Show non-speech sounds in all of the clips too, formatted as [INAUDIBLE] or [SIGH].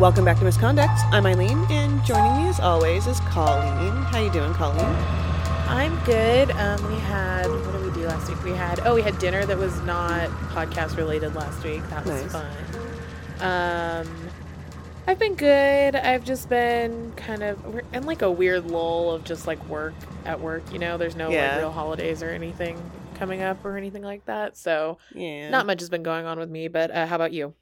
Welcome back to Misconduct. I'm Eileen, and joining me as always is Colleen. How you doing, Colleen? I'm good. Um, we had what did we do last week? We had oh, we had dinner that was not podcast related last week. That was Nice. fun. Um, I've been good. I've just been kind of we're in like a weird lull of just like work at work. You know, there's no Yeah. like real holidays or anything coming up or anything like that. So Yeah. not much has been going on with me. But uh, how about you?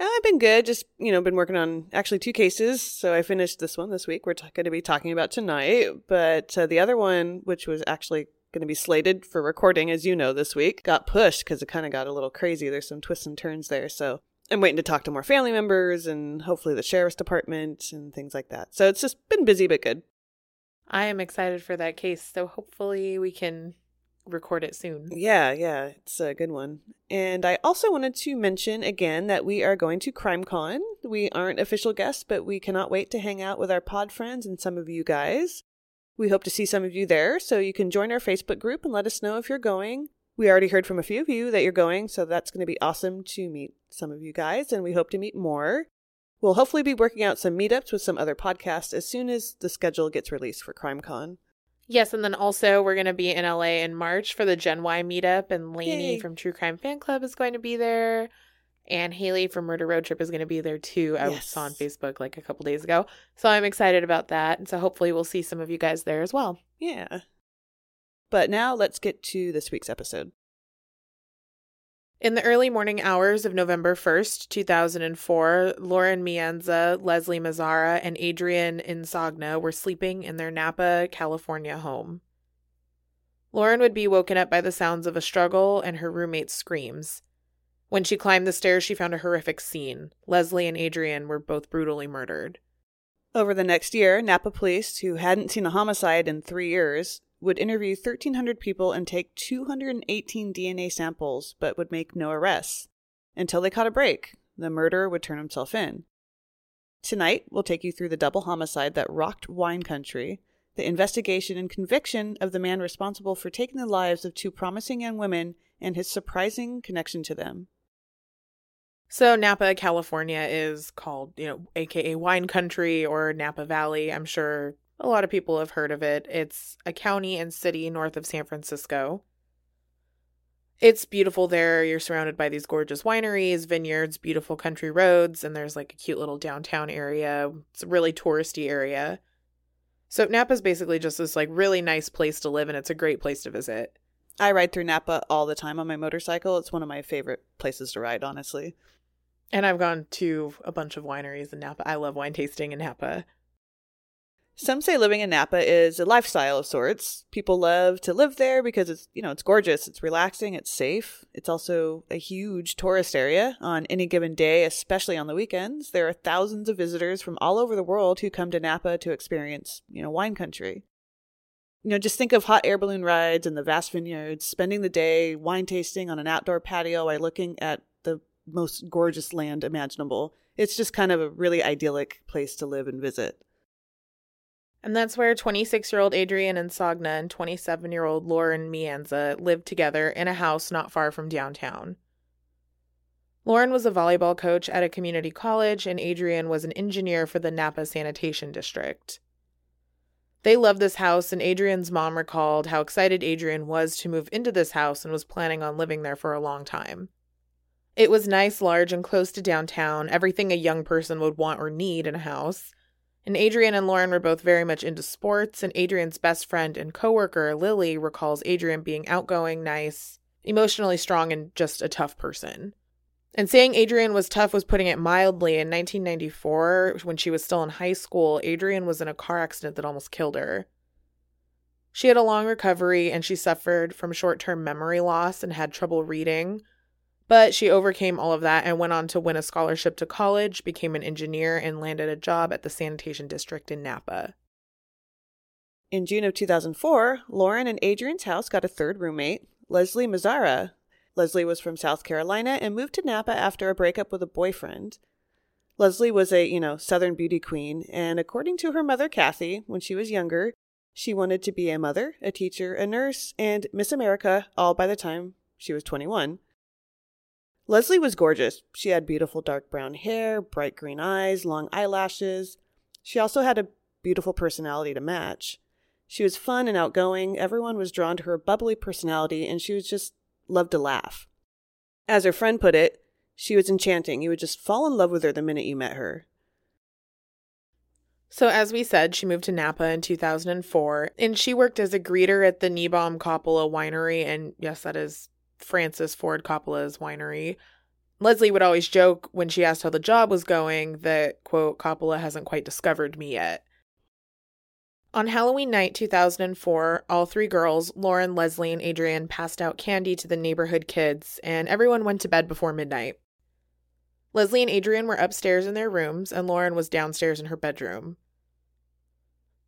Uh, I've been good. Just you know, been working on actually two cases. So I finished this one this week. We're t- going to be talking about tonight, but uh, the other one, which was actually going to be slated for recording, as you know, this week, got pushed because it kind of got a little crazy. There's some twists and turns there. So I'm waiting to talk to more family members and hopefully the sheriff's department and things like that. So it's just been busy but good. I am excited for that case. So hopefully we can record it soon. Yeah, yeah, it's a good one. And I also wanted to mention again that we are going to CrimeCon. We aren't official guests, but we cannot wait to hang out with our pod friends and some of you guys. We hope to see some of you there, so you can join our Facebook group and let us know if you're going. We already heard from a few of you that you're going, so that's going to be awesome to meet some of you guys, and we hope to meet more. We'll hopefully be working out some meetups with some other podcasts as soon as the schedule gets released for CrimeCon. Yes, and then also we're going to be in LA in March for the Gen Y meetup, and Lainey Yay. from True Crime Fan Club is going to be there, and Haley from Murder Road Trip is going to be there too. I Yes. saw on Facebook like a couple days ago, so I'm excited about that, and so hopefully we'll see some of you guys there as well. Yeah. But now let's get to this week's episode. In the early morning hours of November 1st, 2004, Lauren Meanza, Leslie Mazzara, and Adriane Insogna were sleeping in their Napa, California home. Lauren would be woken up by the sounds of a struggle and her roommate's screams. When she climbed the stairs, she found a horrific scene. Leslie and Adriane were both brutally murdered. Over the next year, Napa police, who hadn't seen a homicide in three years, would interview 1,300 people and take 218 DNA samples, but would make no arrests. Until they caught a break, the murderer would turn himself in. Tonight, we'll take you through the double homicide that rocked wine country, the investigation and conviction of the man responsible for taking the lives of two promising young women, and his surprising connection to them. So Napa, California is called, you know, aka wine country or Napa Valley. I'm sure a lot of people have heard of it. It's a county and city north of San Francisco. It's beautiful there. You're surrounded by these gorgeous wineries, vineyards, beautiful country roads, and there's like a cute little downtown area. It's a really touristy area. So Napa's basically just this like really nice place to live and it's a great place to visit. I ride through Napa all the time on my motorcycle. It's one of my favorite places to ride, honestly. And I've gone to a bunch of wineries in Napa. I love wine tasting in Napa. Some say living in Napa is a lifestyle of sorts. People love to live there because it's, you know, it's gorgeous, it's relaxing, it's safe. It's also a huge tourist area on any given day, especially on the weekends. There are thousands of visitors from all over the world who come to Napa to experience, you know, wine country. You know, just think of hot air balloon rides and the vast vineyards, spending the day wine tasting on an outdoor patio while looking at the most gorgeous land imaginable. It's just kind of a really idyllic place to live and visit. And that's where 26 year old Adriane Insogna and 27 year old Lauren Meanza lived together in a house not far from downtown. Lauren was a volleyball coach at a community college, and Adriane was an engineer for the Napa Sanitation District. They loved this house, and Adriane's mom recalled how excited Adriane was to move into this house and was planning on living there for a long time. It was nice, large, and close to downtown, everything a young person would want or need in a house. And Adriane and Lauren were both very much into sports, and Adriane's best friend and coworker, Lily, recalls Adriane being outgoing, nice, emotionally strong, and just a tough person. And saying Adriane was tough was putting it mildly. In 1994, when she was still in high school, Adriane was in a car accident that almost killed her. She had a long recovery and she suffered from short term memory loss and had trouble reading. But she overcame all of that and went on to win a scholarship to college, became an engineer, and landed a job at the sanitation district in Napa. In June of 2004, Lauren and Adriane's house got a third roommate, Leslie Mazzara. Leslie was from South Carolina and moved to Napa after a breakup with a boyfriend. Leslie was a, you know, Southern beauty queen, and according to her mother, Kathy, when she was younger, she wanted to be a mother, a teacher, a nurse, and Miss America all by the time she was 21. Leslie was gorgeous. She had beautiful dark brown hair, bright green eyes, long eyelashes. She also had a beautiful personality to match. She was fun and outgoing. Everyone was drawn to her bubbly personality, and she was just loved to laugh. As her friend put it, she was enchanting. You would just fall in love with her the minute you met her. So, as we said, she moved to Napa in 2004, and she worked as a greeter at the Niebaum Coppola Winery. And yes, that is Francis Ford Coppola's winery. Leslie would always joke when she asked how the job was going that, quote, Coppola hasn't quite discovered me yet. On Halloween night 2004, all three girls, Lauren, Leslie, and Adriane, passed out candy to the neighborhood kids, and everyone went to bed before midnight. Leslie and Adriane were upstairs in their rooms, and Lauren was downstairs in her bedroom.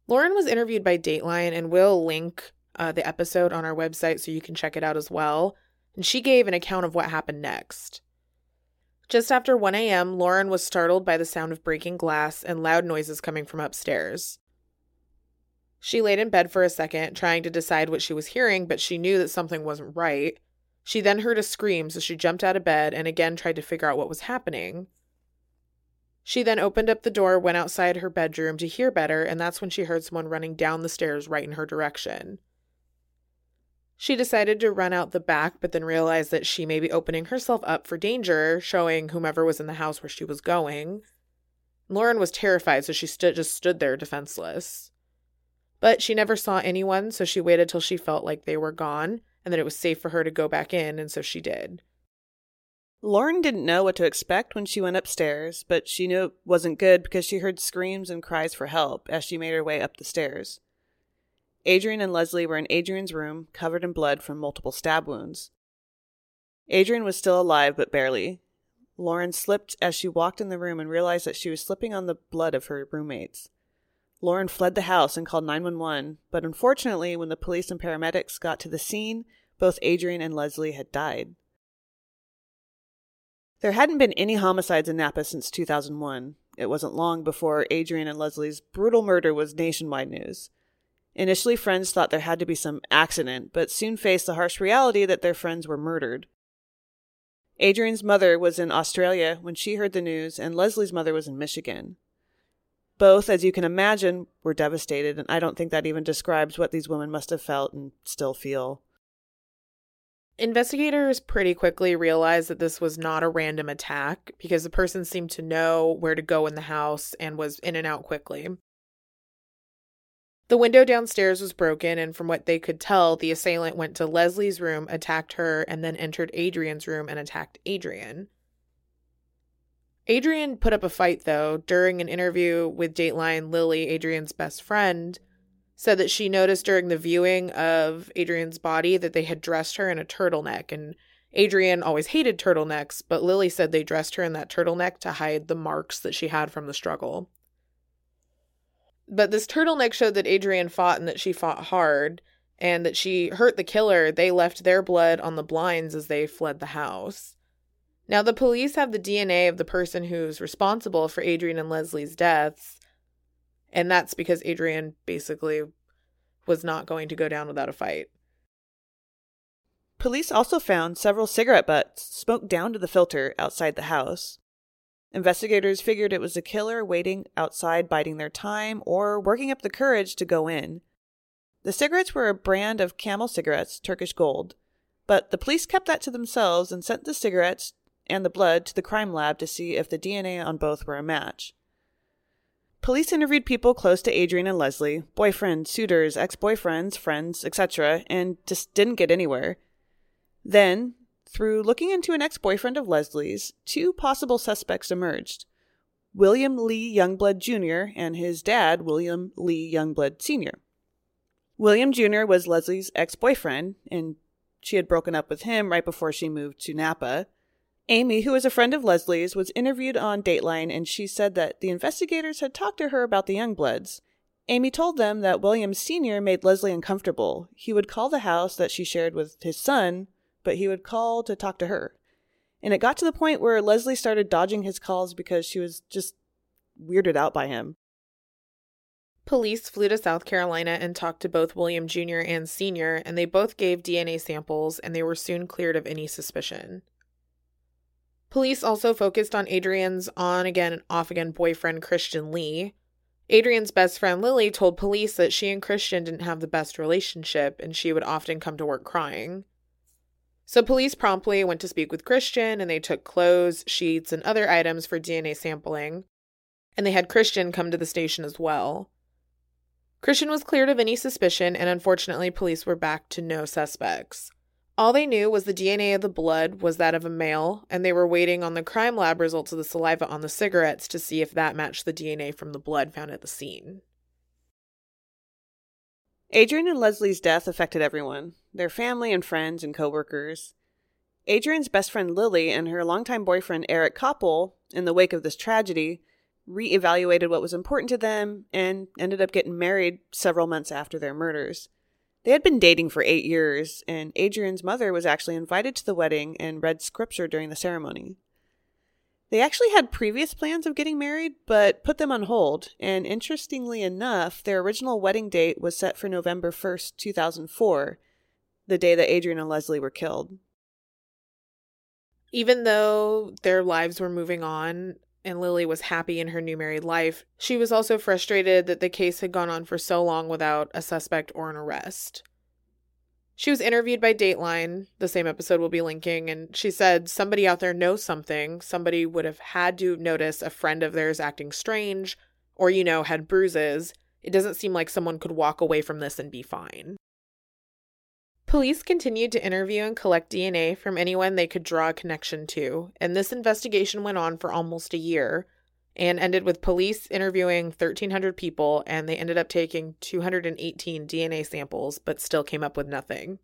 Lauren was interviewed by Dateline, and we'll link uh, the episode on our website so you can check it out as well. And she gave an account of what happened next. Just after 1 a.m., Lauren was startled by the sound of breaking glass and loud noises coming from upstairs. She laid in bed for a second, trying to decide what she was hearing, but she knew that something wasn't right. She then heard a scream, so she jumped out of bed and again tried to figure out what was happening. She then opened up the door, went outside her bedroom to hear better, and that's when she heard someone running down the stairs right in her direction. She decided to run out the back, but then realized that she may be opening herself up for danger, showing whomever was in the house where she was going. Lauren was terrified, so she stood just stood there defenseless. But she never saw anyone, so she waited till she felt like they were gone and that it was safe for her to go back in, and so she did. Lauren didn't know what to expect when she went upstairs, but she knew it wasn't good because she heard screams and cries for help as she made her way up the stairs. Adriane and Leslie were in Adriane's room, covered in blood from multiple stab wounds. Adriane was still alive, but barely. Lauren slipped as she walked in the room and realized that she was slipping on the blood of her roommates. Lauren fled the house and called 911, but unfortunately, when the police and paramedics got to the scene, both Adriane and Leslie had died. There hadn't been any homicides in Napa since 2001. It wasn't long before Adriane and Leslie's brutal murder was nationwide news. Initially, friends thought there had to be some accident, but soon faced the harsh reality that their friends were murdered. Adriane's mother was in Australia when she heard the news, and Leslie's mother was in Michigan. Both, as you can imagine, were devastated, and I don't think that even describes what these women must have felt and still feel. Investigators pretty quickly realized that this was not a random attack because the person seemed to know where to go in the house and was in and out quickly. The window downstairs was broken, and from what they could tell, the assailant went to Leslie's room, attacked her, and then entered Adriane's room and attacked Adriane. Adriane put up a fight, though. During an interview with Dateline, Lily, Adriane's best friend, said that she noticed during the viewing of Adriane's body that they had dressed her in a turtleneck and Adriane always hated turtlenecks, but Lily said they dressed her in that turtleneck to hide the marks that she had from the struggle. But this turtleneck showed that Adriane fought and that she fought hard and that she hurt the killer. They left their blood on the blinds as they fled the house. Now, the police have the DNA of the person who's responsible for Adriane and Leslie's deaths, and that's because Adriane basically was not going to go down without a fight. Police also found several cigarette butts smoked down to the filter outside the house. Investigators figured it was a killer waiting outside biding their time or working up the courage to go in. The cigarettes were a brand of camel cigarettes, Turkish Gold, but the police kept that to themselves and sent the cigarettes and the blood to the crime lab to see if the DNA on both were a match. Police interviewed people close to Adriane and Leslie boyfriends, suitors, ex boyfriends, friends, etc., and just didn't get anywhere. Then, through looking into an ex boyfriend of Leslie's, two possible suspects emerged William Lee Youngblood Jr. and his dad, William Lee Youngblood Sr. William Jr. was Leslie's ex boyfriend, and she had broken up with him right before she moved to Napa. Amy, who is a friend of Leslie's, was interviewed on Dateline and she said that the investigators had talked to her about the Youngbloods. Amy told them that William Sr. made Leslie uncomfortable. He would call the house that she shared with his son, but he would call to talk to her. And it got to the point where Leslie started dodging his calls because she was just weirded out by him. Police flew to South Carolina and talked to both William Jr. and Sr., and they both gave DNA samples, and they were soon cleared of any suspicion. Police also focused on Adriane's on again, and off again boyfriend, Christian Lee. Adriane's best friend, Lily, told police that she and Christian didn't have the best relationship, and she would often come to work crying. So, police promptly went to speak with Christian and they took clothes, sheets, and other items for DNA sampling. And they had Christian come to the station as well. Christian was cleared of any suspicion, and unfortunately, police were back to no suspects. All they knew was the DNA of the blood was that of a male, and they were waiting on the crime lab results of the saliva on the cigarettes to see if that matched the DNA from the blood found at the scene. Adriane and Leslie's death affected everyone their family and friends and coworkers. Adriane's best friend Lily and her longtime boyfriend Eric Copple, in the wake of this tragedy, reevaluated what was important to them, and ended up getting married several months after their murders. They had been dating for eight years, and Adriane's mother was actually invited to the wedding and read scripture during the ceremony. They actually had previous plans of getting married, but put them on hold, and interestingly enough, their original wedding date was set for November 1st, 2004, the day that Adriane and Leslie were killed. Even though their lives were moving on, and Lily was happy in her new married life, she was also frustrated that the case had gone on for so long without a suspect or an arrest. She was interviewed by Dateline, the same episode we'll be linking, and she said somebody out there knows something. Somebody would have had to notice a friend of theirs acting strange or, you know, had bruises. It doesn't seem like someone could walk away from this and be fine. Police continued to interview and collect DNA from anyone they could draw a connection to, and this investigation went on for almost a year and ended with police interviewing 1,300 people, and they ended up taking 218 DNA samples, but still came up with nothing.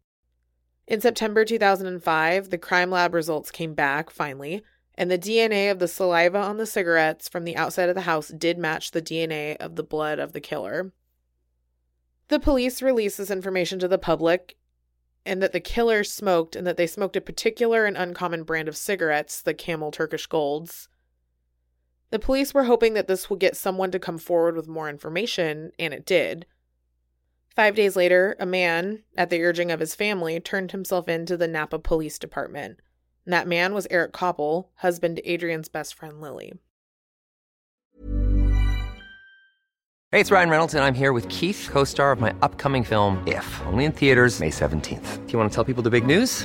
In September 2005, the crime lab results came back finally, and the DNA of the saliva on the cigarettes from the outside of the house did match the DNA of the blood of the killer. The police released this information to the public, and that the killer smoked and that they smoked a particular and uncommon brand of cigarettes, the Camel Turkish Golds. The police were hoping that this would get someone to come forward with more information, and it did. Five days later, a man, at the urging of his family, turned himself in to the Napa Police Department. And that man was Eric Copple, husband to Adriane's best friend Lily. Hey, it's Ryan Reynolds, and I'm here with Keith, co star of my upcoming film, If, only in theaters, May 17th. Do you want to tell people the big news?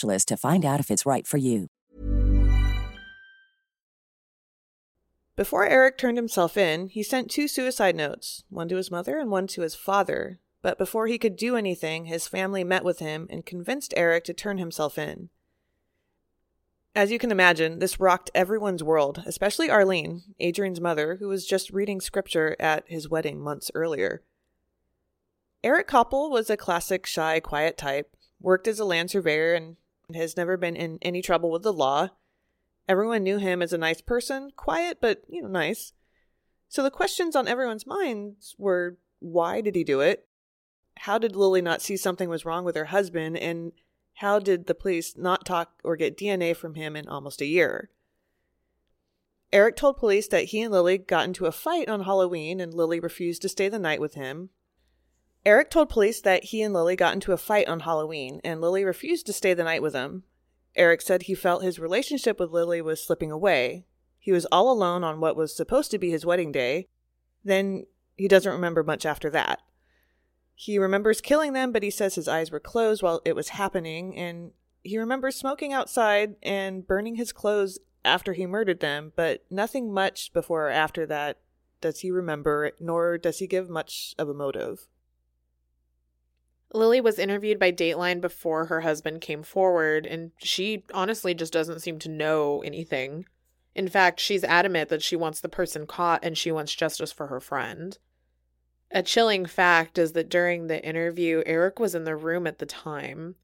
specialist to find out if it's right for you. Before Eric turned himself in, he sent two suicide notes, one to his mother and one to his father. But before he could do anything, his family met with him and convinced Eric to turn himself in. As you can imagine, this rocked everyone's world, especially Arlene, Adriane's mother, who was just reading scripture at his wedding months earlier. Eric Copple was a classic shy, quiet type, worked as a land surveyor, and has never been in any trouble with the law. Everyone knew him as a nice person, quiet, but, you know, nice. So the questions on everyone's minds were why did he do it? How did Lily not see something was wrong with her husband? And how did the police not talk or get DNA from him in almost a year? Eric told police that he and Lily got into a fight on Halloween and Lily refused to stay the night with him. Eric told police that he and Lily got into a fight on Halloween and Lily refused to stay the night with him. Eric said he felt his relationship with Lily was slipping away. He was all alone on what was supposed to be his wedding day. Then he doesn't remember much after that. He remembers killing them, but he says his eyes were closed while it was happening, and he remembers smoking outside and burning his clothes after he murdered them, but nothing much before or after that does he remember, nor does he give much of a motive. Lily was interviewed by Dateline before her husband came forward, and she honestly just doesn't seem to know anything. In fact, she's adamant that she wants the person caught and she wants justice for her friend. A chilling fact is that during the interview, Eric was in the room at the time.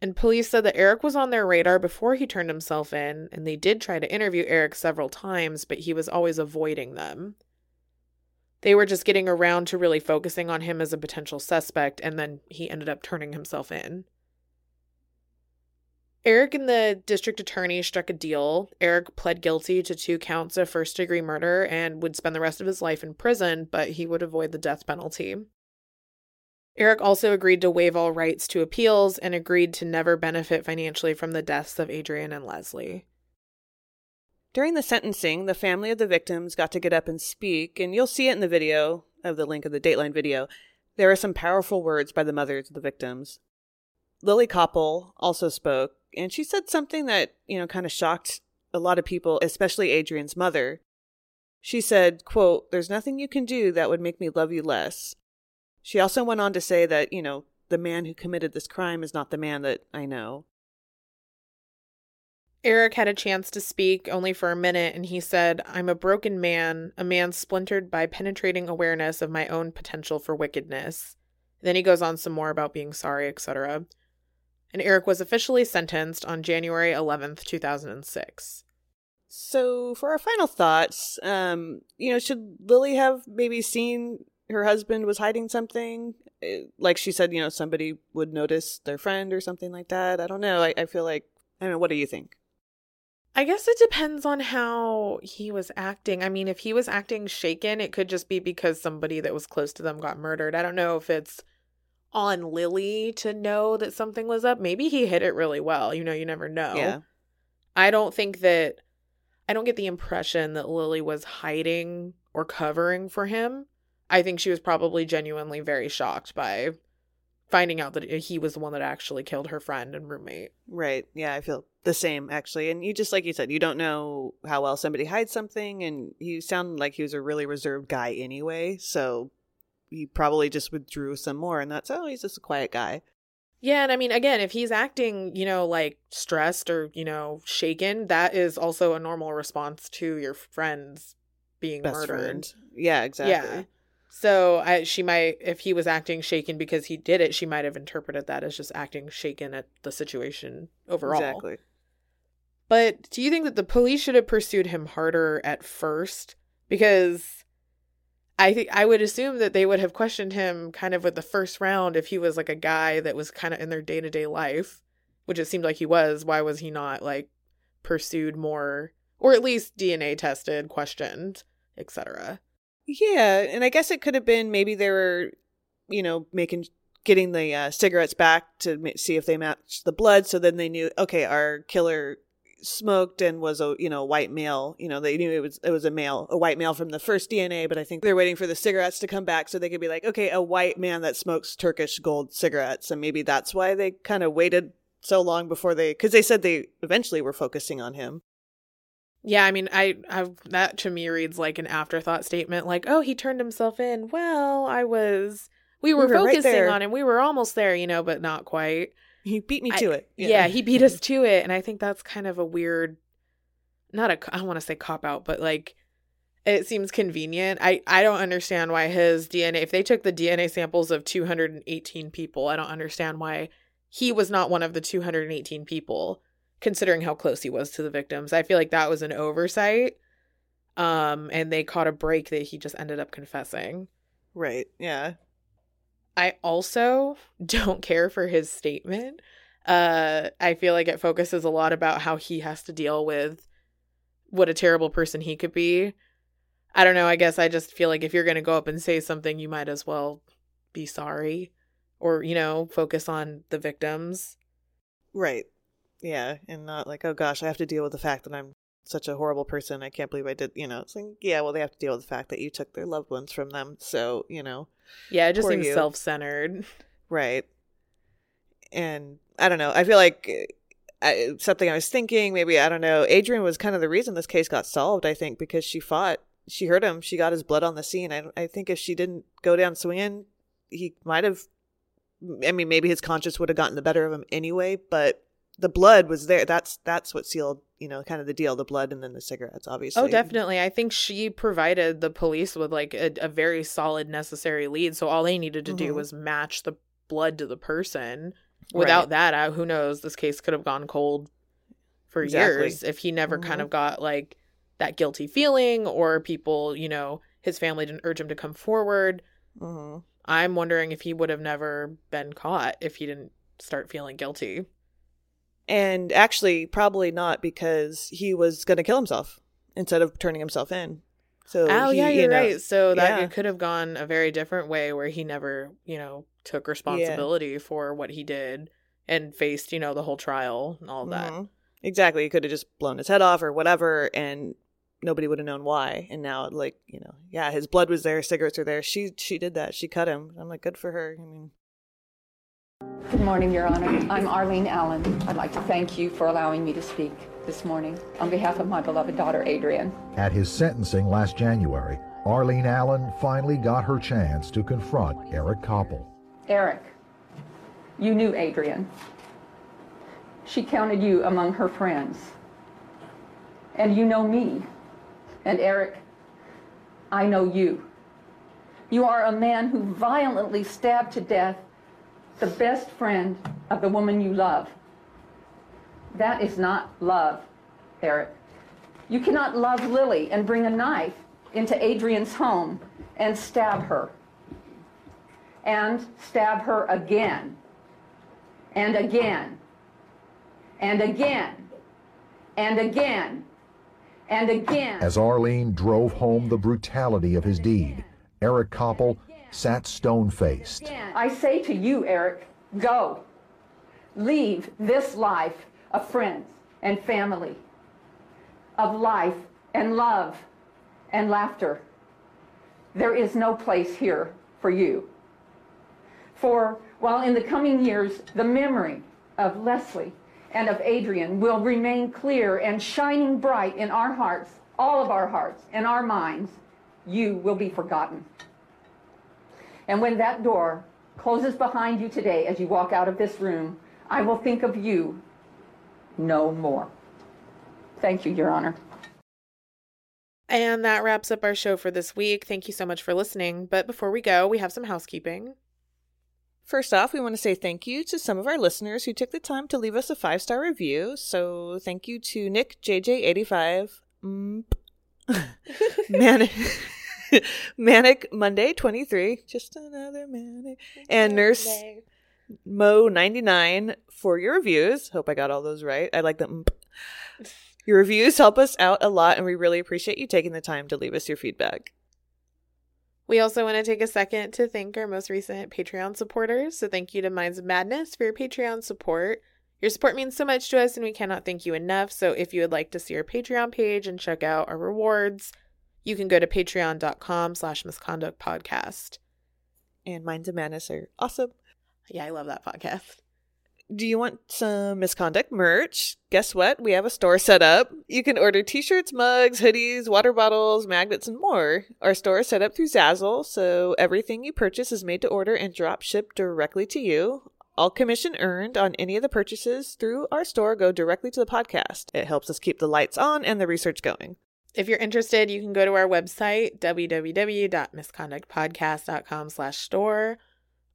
And police said that Eric was on their radar before he turned himself in, and they did try to interview Eric several times, but he was always avoiding them. They were just getting around to really focusing on him as a potential suspect, and then he ended up turning himself in. Eric and the district attorney struck a deal. Eric pled guilty to two counts of first degree murder and would spend the rest of his life in prison, but he would avoid the death penalty. Eric also agreed to waive all rights to appeals and agreed to never benefit financially from the deaths of Adriane and Leslie. During the sentencing, the family of the victims got to get up and speak, and you'll see it in the video of the link of the Dateline video. There are some powerful words by the mothers of the victims. Lily Copple also spoke, and she said something that, you know, kind of shocked a lot of people, especially Adriane's mother. She said, quote, There's nothing you can do that would make me love you less. She also went on to say that, you know, the man who committed this crime is not the man that I know. Eric had a chance to speak only for a minute, and he said, I'm a broken man, a man splintered by penetrating awareness of my own potential for wickedness. Then he goes on some more about being sorry, etc and Eric was officially sentenced on January 11th, 2006. So, for our final thoughts, um, you know, should Lily have maybe seen her husband was hiding something? Eh, like she said, you know, somebody would notice their friend or something like that. I don't know. I, I feel like, I mean, what do you think? I guess it depends on how he was acting. I mean, if he was acting shaken, it could just be because somebody that was close to them got murdered. I don't know if it's on Lily to know that something was up. Maybe he hit it really well. You know, you never know. Yeah. I don't think that I don't get the impression that Lily was hiding or covering for him. I think she was probably genuinely very shocked by finding out that he was the one that actually killed her friend and roommate. Right. Yeah, I feel the same actually. And you just like you said, you don't know how well somebody hides something and you sound like he was a really reserved guy anyway. So he probably just withdrew some more and that's oh he's just a quiet guy yeah and i mean again if he's acting you know like stressed or you know shaken that is also a normal response to your friends being Best murdered friend. yeah exactly yeah so I, she might if he was acting shaken because he did it she might have interpreted that as just acting shaken at the situation overall exactly but do you think that the police should have pursued him harder at first because I think I would assume that they would have questioned him kind of with the first round if he was like a guy that was kind of in their day to day life, which it seemed like he was. Why was he not like pursued more, or at least DNA tested, questioned, etc. Yeah, and I guess it could have been maybe they were, you know, making getting the uh, cigarettes back to see if they matched the blood, so then they knew okay, our killer smoked and was a you know white male you know they knew it was it was a male a white male from the first dna but i think they're waiting for the cigarettes to come back so they could be like okay a white man that smokes turkish gold cigarettes and maybe that's why they kind of waited so long before they because they said they eventually were focusing on him. Yeah, I mean, I, I that to me reads like an afterthought statement, like, "Oh, he turned himself in." Well, I was, we were, We were focusing there. on him. We were almost there, you know, but not quite. [LAUGHS] He beat me I- to it. Yeah. he beat us [LAUGHS] to it, and I think that's kind of a weird, not a, I don't want to say cop out, but like, it seems convenient. I I don't understand why his DNA. If they took the DNA samples of 218 people, I don't understand why he was not one of the 218 people, considering how close he was to the victims. I feel like that was an oversight. Um, and they caught a break that he just ended up confessing. Right. Yeah. I also [LAUGHS] don't care for his statement. Uh, I feel like it focuses a lot about how he has to deal with what a terrible person he could be. I don't know. I guess I just feel like if you're going to go up and say something, you might as well be sorry or, you know, focus on the victims. Right. Yeah. And not like, oh gosh, I have to deal with the fact that I'm such a horrible person. I can't believe I did, you know, it's like, yeah, well, they have to deal with the fact that you took their loved ones from them. So, you know, Yeah, it just Poor seems you. self centered. right. And I don't know. I feel like uh, I, something I was thinking, maybe, I don't know, Adriane was kind of the reason this case got solved, I think, because she fought. She hurt him. She got his blood on the scene. I, I think if she didn't go down swinging, he might have. I mean, maybe his conscience would have gotten the better of him anyway. But the blood was there. That's that's what sealed, you know, kind of the deal. The blood and then the cigarettes, obviously. Oh, definitely. I think she provided the police with like a, a very solid, necessary lead. So all they needed to do Mhm. was match the blood to the person. Without Right. that, uh, who knows? This case could have gone cold for Exactly. years if he never kind Mhm. of got like that guilty feeling or people, you know, his family didn't urge him to come forward. hmm I'm wondering if he would have never been caught if he didn't start feeling guilty. And actually, probably not because he was going to kill himself instead of turning himself in. So oh he, yeah, you you're know- right. So that yeah. it could have gone a very different way where he never, you know, took responsibility for what he did and faced, you know, the whole trial and all that. Mhm. Exactly. He could have just blown his head off or whatever, and nobody would have known why. And now, like you know, yeah, his blood was there, cigarettes are there. She she did that. She cut him. I'm like, good for her. I mean, Good morning, Your Honor. I'm Arlene Allen. I'd like to thank you for allowing me to speak this morning on behalf of my beloved daughter, Adriane. At his sentencing last January, Arlene Allen finally got her chance to confront Eric Copple. Eric, you knew Adriane. She counted you among her friends. And you know me. And Eric, I know you. You are a man who violently stabbed to death the best friend of the woman you love. That is not love, Eric. You cannot love Lily and bring a knife into Adriane's home and stab her. And stab her again. And again. And again. And again. And again. As Arlene drove home the brutality of his deed, Eric Copple sat stone faced. I say to you, Eric, go. Leave this life of friends and family, of life and love and laughter. There is no place here for you. For while in the coming years the memory of Leslie and of Adriane will remain clear and shining bright in our hearts, all of our hearts and our minds, you will be forgotten. And when that door closes behind you today as you walk out of this room, I will think of you no more. Thank you, Your Honor. And that wraps up our show for this week. Thank you so much for listening. But before we go, we have some housekeeping. First off, we want to say thank you to some of our listeners who took the time to leave us a five star review. So thank you to Nick JJ85, mm, [LAUGHS] Manic, [LAUGHS] Manic Monday 23, just another manic, and Nurse Mo 99 for your reviews. Hope I got all those right. I like them. [LAUGHS] Your reviews help us out a lot, and we really appreciate you taking the time to leave us your feedback. We also want to take a second to thank our most recent Patreon supporters. So thank you to Minds of Madness for your Patreon support. Your support means so much to us and we cannot thank you enough. So if you would like to see our Patreon page and check out our rewards, you can go to patreon.com slash misconduct podcast. And Minds of Madness are awesome. Yeah, I love that podcast. Do you want some misconduct merch? Guess what? We have a store set up. You can order t shirts, mugs, hoodies, water bottles, magnets, and more. Our store is set up through Zazzle, so everything you purchase is made to order and drop shipped directly to you. All commission earned on any of the purchases through our store go directly to the podcast. It helps us keep the lights on and the research going. If you're interested, you can go to our website, www.misconductpodcast.com slash store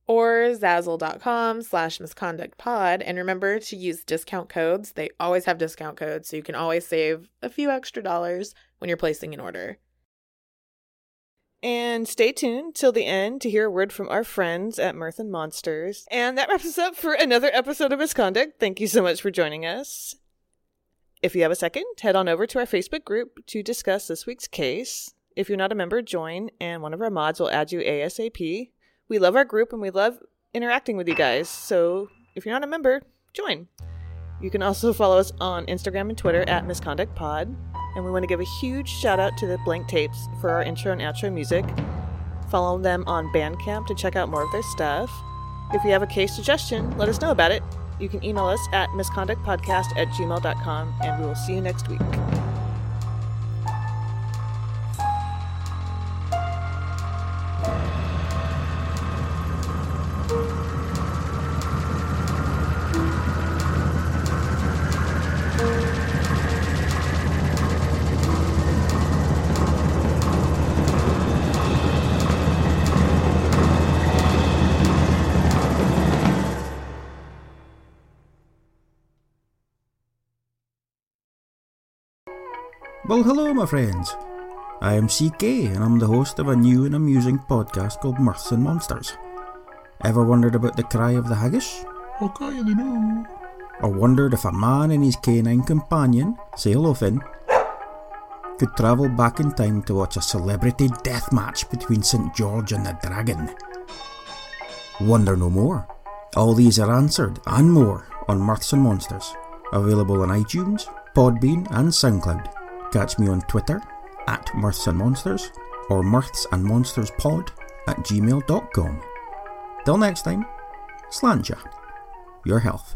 or zazzle.com slash misconductpod. And remember to use discount codes. They always have discount codes, so you can always save a few extra dollars when you're placing an order. And stay tuned till the end to hear a word from our friends at Mirth and Monsters. And that wraps us up for another episode of Misconduct. Thank you so much for joining us. If you have a second, head on over to our Facebook group to discuss this week's case. If you're not a member, join, and one of our mods will add you ASAP. We love our group and we love interacting with you guys. So if you're not a member, join. You can also follow us on Instagram and Twitter at Misconduct Pod. And we want to give a huge shout out to the Blank Tapes for our intro and outro music. Follow them on Bandcamp to check out more of their stuff. If you have a case suggestion, let us know about it. You can email us at misconductpodcast at gmail.com, and we will see you next week. Well, hello, my friends. I am CK, and I'm the host of a new and amusing podcast called Mirths and Monsters. Ever wondered about the cry of the haggis? Okay, they know. Or wondered if a man and his canine companion, say hello Finn, could travel back in time to watch a celebrity death match between St. George and the Dragon? Wonder no more. All these are answered and more on Mirths and Monsters, available on iTunes, Podbean, and SoundCloud. Catch me on Twitter at Mirths and Monsters or Mirths and Monsters Pod at gmail.com. Till next time, Slàinte. Your health.